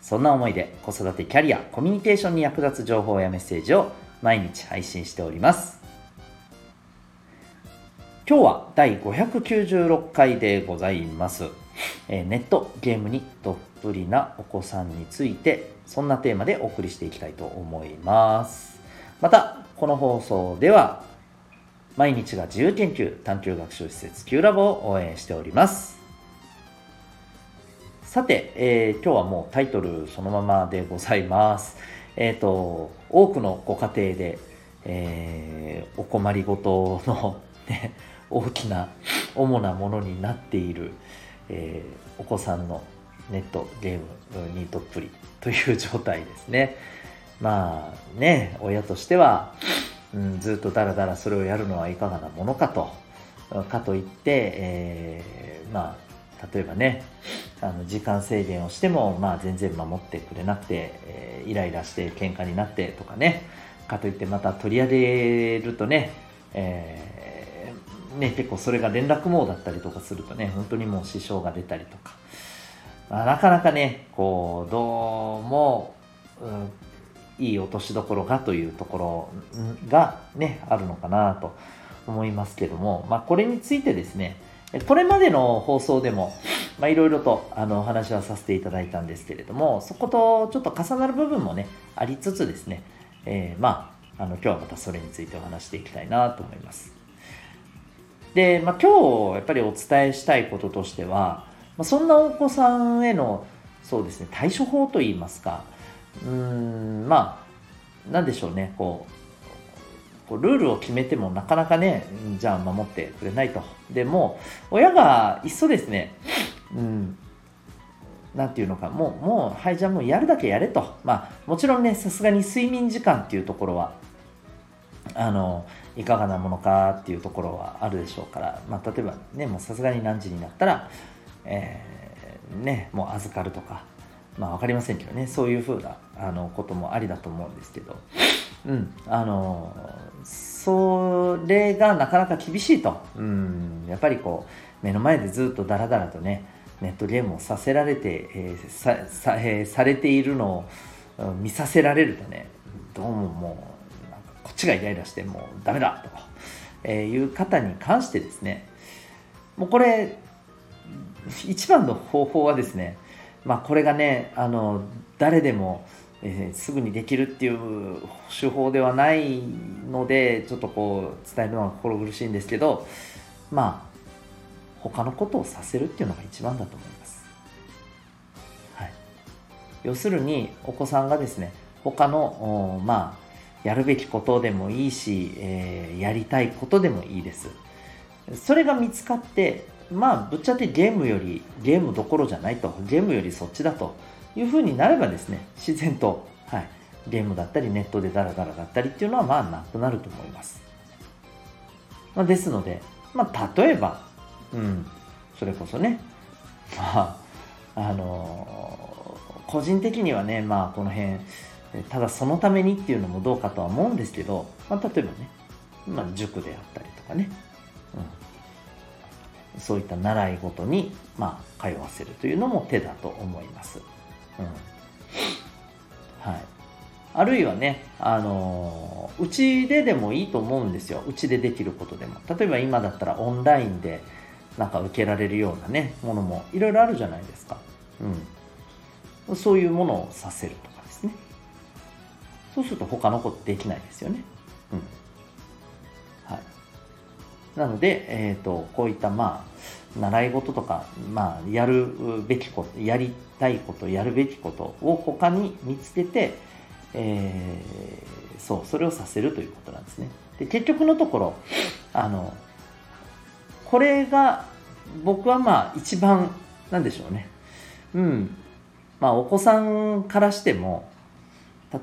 そんな思いで子育てキャリア、コミュニケーションに役立つ情報やメッセージを毎日配信しております。今日は第596回でございます。えネットゲームにどっぷりなお子さんについて、そんなテーマでお送りしていきたいと思います。また、この放送では、毎日が自由研究探究学習施設 Q ラボを応援しております。さて、えー、今日はもうタイトルそのままでございます。えっ、ー、と、多くのご家庭で、えー、お困りごとの、ね、大きな、主なものになっている、えー、お子さんのネットゲームにどっぷりという状態ですね。まあね、親としては、うん、ずっとダラダラそれをやるのはいかがなものかと、かといって、えー、まあ例えばねあの時間制限をしても、まあ、全然守ってくれなくて、えー、イライラして喧嘩になってとかねかといってまた取り上げるとね,、えー、ね結構それが連絡網だったりとかするとね本当にもう支障が出たりとか、まあ、なかなかねこうどうも、うん、いい落としどころがというところがねあるのかなと思いますけども、まあ、これについてですねこれまでの放送でも、いろいろとあのお話はさせていただいたんですけれども、そことちょっと重なる部分もね、ありつつですね、えー、まあ、あの今日はまたそれについてお話していきたいなと思います。で、まあ、今日やっぱりお伝えしたいこととしては、まあ、そんなお子さんへのそうですね対処法といいますかうーんまあなんでしょうねこうこうルールを決めてもなかなかね、じゃあ守ってくれないと。でも、親がいっそですね、うん、なんていうのか、もう、もう、はい、じゃあもうやるだけやれと。まあ、もちろんね、さすがに睡眠時間っていうところは、あの、いかがなものかっていうところはあるでしょうから、まあ、例えばね、もうさすがに何時になったら、えー、ね、もう預かるとか、まあ分かりませんけどね、そういうふうなあのこともありだと思うんですけど、うん、あのそれがなかなか厳しいと、うん、やっぱりこう目の前でずっとダラダラとねネットゲームをさせられて、えー、ささ,、えー、されているのを見させられるとねどうももうなんかこっちがイライラしてもうダメだと、えー、いう方に関してですねもうこれ一番の方法はですねまあこれがねあの誰でもえー、すぐにできるっていう手法ではないのでちょっとこう伝えるのは心苦しいんですけどまあ他のことをさせるっていうのが一番だと思います、はい、要するにお子さんがですね他のまあやるべきことでもいいし、えー、やりたいことでもいいです。それが見つかってまあぶっちゃけゲームよりゲームどころじゃないと。ゲームよりそっちだと。いうふうになればですね、自然と、はい、ゲームだったりネットでダラダラだったりっていうのはまあなくなると思います。まあ、ですので、まあ、例えば、うん、それこそね、まあ、あのー、個人的にはね、まあ、この辺、ただそのためにっていうのもどうかとは思うんですけど、まあ、例えばね、まあ、塾であったりとかね、うん、そういった習い事に、まあ、通わせるというのも手だと思います。はい、あるいはね、あのうちででもいいと思うんですよ。うちでできることでも。例えば今だったらオンラインでなんか受けられるようなね、ものもいろいろあるじゃないですか。うん。そういうものをさせるとかですね。そうすると他のことできないですよね。うん。なので、えっ、ー、と、こういったまあ、習い事とか、まあ、やるべきこと、やりたいこと、やるべきことを他に見つけて、えー、そう、それをさせるということなんですね。で、結局のところ、あの、これが僕はまあ一番、なんでしょうね。うん。まあお子さんからしても、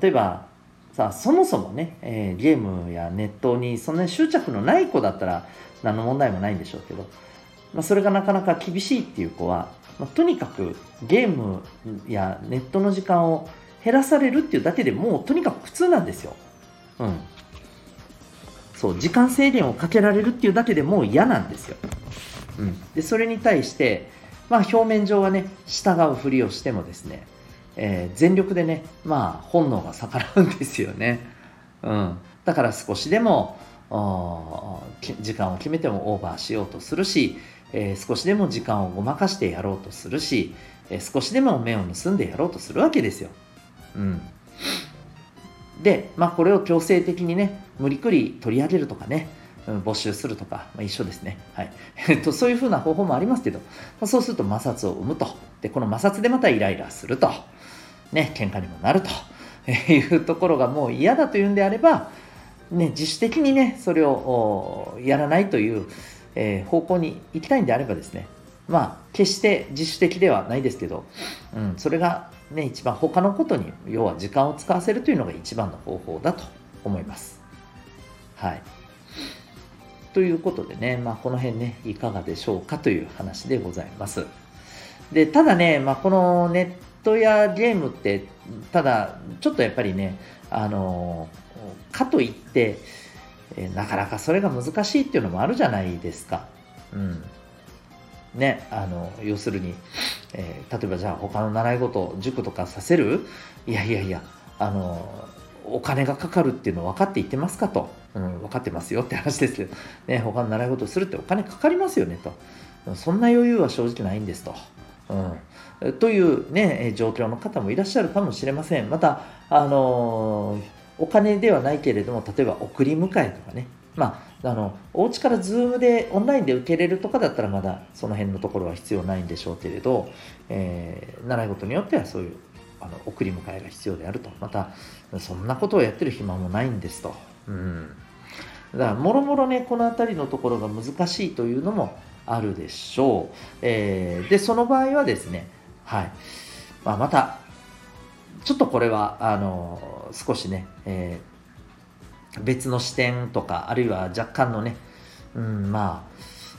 例えば、さあそもそもね、えー、ゲームやネットにそんなに執着のない子だったら何の問題もないんでしょうけど、まあ、それがなかなか厳しいっていう子は、まあ、とにかくゲームやネットの時間を減らされるっていうだけでもうとにかく苦痛なんですよ。うん。そう、時間制限をかけられるっていうだけでもう嫌なんですよ。うん。で、それに対して、まあ表面上はね、従うふりをしてもですね、えー、全力でね、まあ、本能が逆らうんですよね。うん、だから少しでも時間を決めてもオーバーしようとするし、えー、少しでも時間をごまかしてやろうとするし、えー、少しでも目を盗んでやろうとするわけですよ。うん、で、まあ、これを強制的にね無理くり取り上げるとかね、うん、没収するとか、まあ、一緒ですね。はい。と、そういうふうな方法もありますけど、ま、そうすると摩擦を生むと。で、この摩擦でまたイライラすると。ね、喧嘩にもなると いうところがもう嫌だというんであれば、ね、自主的にね、それをやらないという、えー、方向に行きたいんであればですね、まあ、決して自主的ではないですけど、うん、それがね、一番他のことに、要は時間を使わせるというのが一番の方法だと思います。はい。ということでね、まあ、この辺ね、いかがでしょうかという話でございます。で、ただね、まあ、このネットやゲームって、ただ、ちょっとやっぱりね、あの、かといって、なかなかそれが難しいっていうのもあるじゃないですか。うん。ね、あの、要するに、えー、例えばじゃあ他の習い事、塾とかさせる？いやいやいや、あの、お金がかかるっていうの分かって言ってますかと。うん、分かってますよって話ですけど、ね、他の習い事するってお金かかりますよねと。そんな余裕は正直ないんですと。うん、というね、状況の方もいらっしゃるかもしれません。また、あのお金ではないけれども、例えば送り迎えとかね、まあ、あの、お家からズームでオンラインで受けれるとかだったらまだその辺のところは必要ないんでしょうけれど、えー、習い事によってはそういうあの送り迎えが必要であると。また、そんなことをやってる暇もないんですと。うん。だから、もろもろね、この辺りのところが難しいというのもあるでしょう。えー、で、その場合はですね、はい。まあ、また、ちょっとこれは、あの、少しね、えー、別の視点とか、あるいは若干のね、うん、まあ、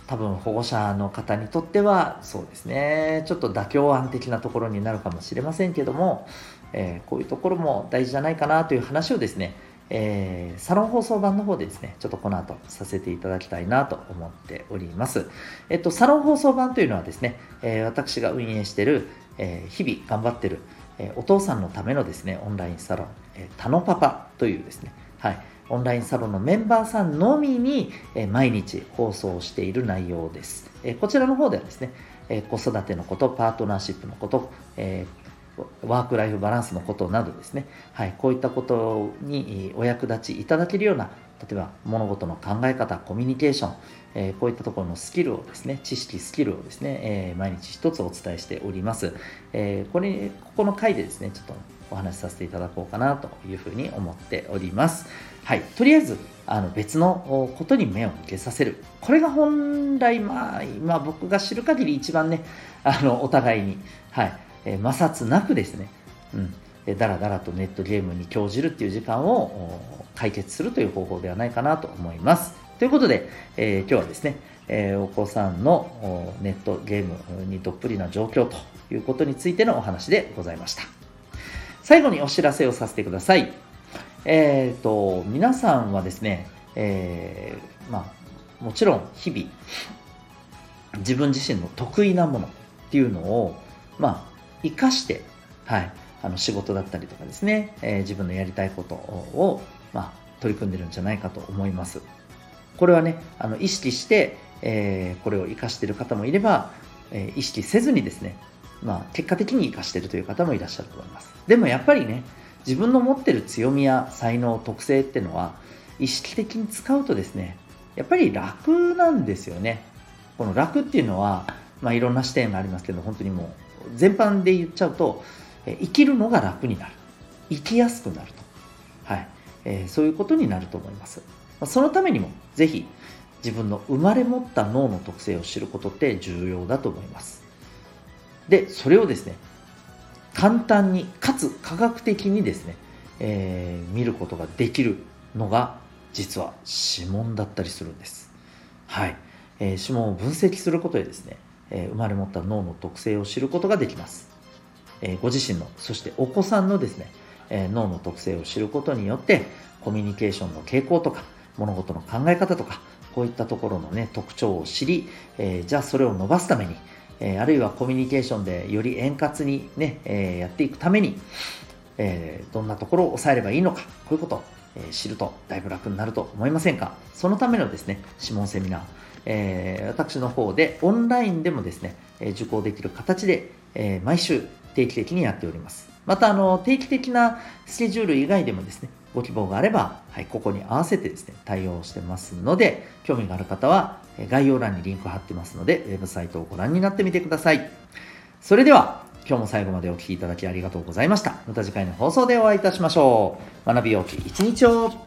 多分保護者の方にとっては、そうですね、ちょっと妥協案的なところになるかもしれませんけども、えー、こういうところも大事じゃないかなという話をですね、えー、サロン放送版の方でですね、ちょっとこの後させていただきたいなと思っております。えっと、サロン放送版というのはですね、えー、私が運営している、えー、日々頑張ってる、えお父さんのためのですね、オンラインサロン、えー、タノパパというですね、はい、オンラインサロンのメンバーさんのみに、え毎日放送している内容です。えこちらの方ではですね、え子育てのこと、パートナーシップのこと、えワークライフバランスのことなどですね、はい、こういったことにお役立ちいただけるような、例えば物事の考え方、コミュニケーション、えー、こういったところのスキルをですね、知識、スキルをですね、えー、毎日一つお伝えしております。えー、これ、ここの回でですね、ちょっとお話しさせていただこうかなというふうに思っております。はい、とりあえず、あの別のことに目を向けさせる。これが本来、まあ、今僕が知る限り一番ね、あの、お互いに、はい、え摩擦なくですね、うん、だらだらとネットゲームに興じるっていう時間を解決するという方法ではないかなと思います。ということで、えー、今日はですね、えー、お子さんのネットゲームにどっぷりな状況ということについてのお話でございました。最後にお知らせをさせてください。えっ、ー、と、皆さんはですね、えー、まあ、もちろん日々、自分自身の得意なものっていうのを、まあ、生かして、はい、あの仕事だったりとかですね、えー、自分のやりたいことを、まあ、取り組んでるんじゃないかと思います。これはね、あの意識して、えー、これを生かしている方もいれば、えー、意識せずにですね、まあ、結果的に生かしているという方もいらっしゃると思います。でもやっぱりね、自分の持ってる強みや才能、特性っていうのは、意識的に使うとですね、やっぱり楽なんですよね。この楽っていうのは、まあ、いろんな視点がありますけど、本当にもう全般で言っちゃうと、え生きるのが楽になる。生きやすくなると。はい。えー、そういうことになると思います。まそのためにも、ぜひ、自分の生まれ持った脳の特性を知ることって重要だと思います。で、それをですね、簡単に、かつ科学的にですね、えー、見ることができるのが実は指紋だったりするんです。はい。えー、指紋を分析することでですね、えー、生まれ持った脳の特性を知ることができます。えー、ご自身の、そしてお子さんのですね、え脳の特性を知ることによって、コミュニケーションの傾向とか、物事の考え方とか、こういったところのね、特徴を知り、えじゃあそれを伸ばすために、えあるいはコミュニケーションでより円滑にね、えやっていくために、えどんなところを抑えればいいのか、こういうことを、え知るとだいぶ楽になると思いませんか？そのためのですね、指紋セミナー、えー、私の方でオンラインでもですね、え受講できる形で、えー、毎週定期的にやっております。また、あの、定期的なスケジュール以外でもですね、ご希望があれば、はい、ここに合わせてですね、対応してますので、興味がある方は、概要欄にリンク貼ってますので、ウェブサイトをご覧になってみてください。それでは、今日も最後までお聴きいただきありがとうございました。また次回の放送でお会いいたしましょう。学びようき一日を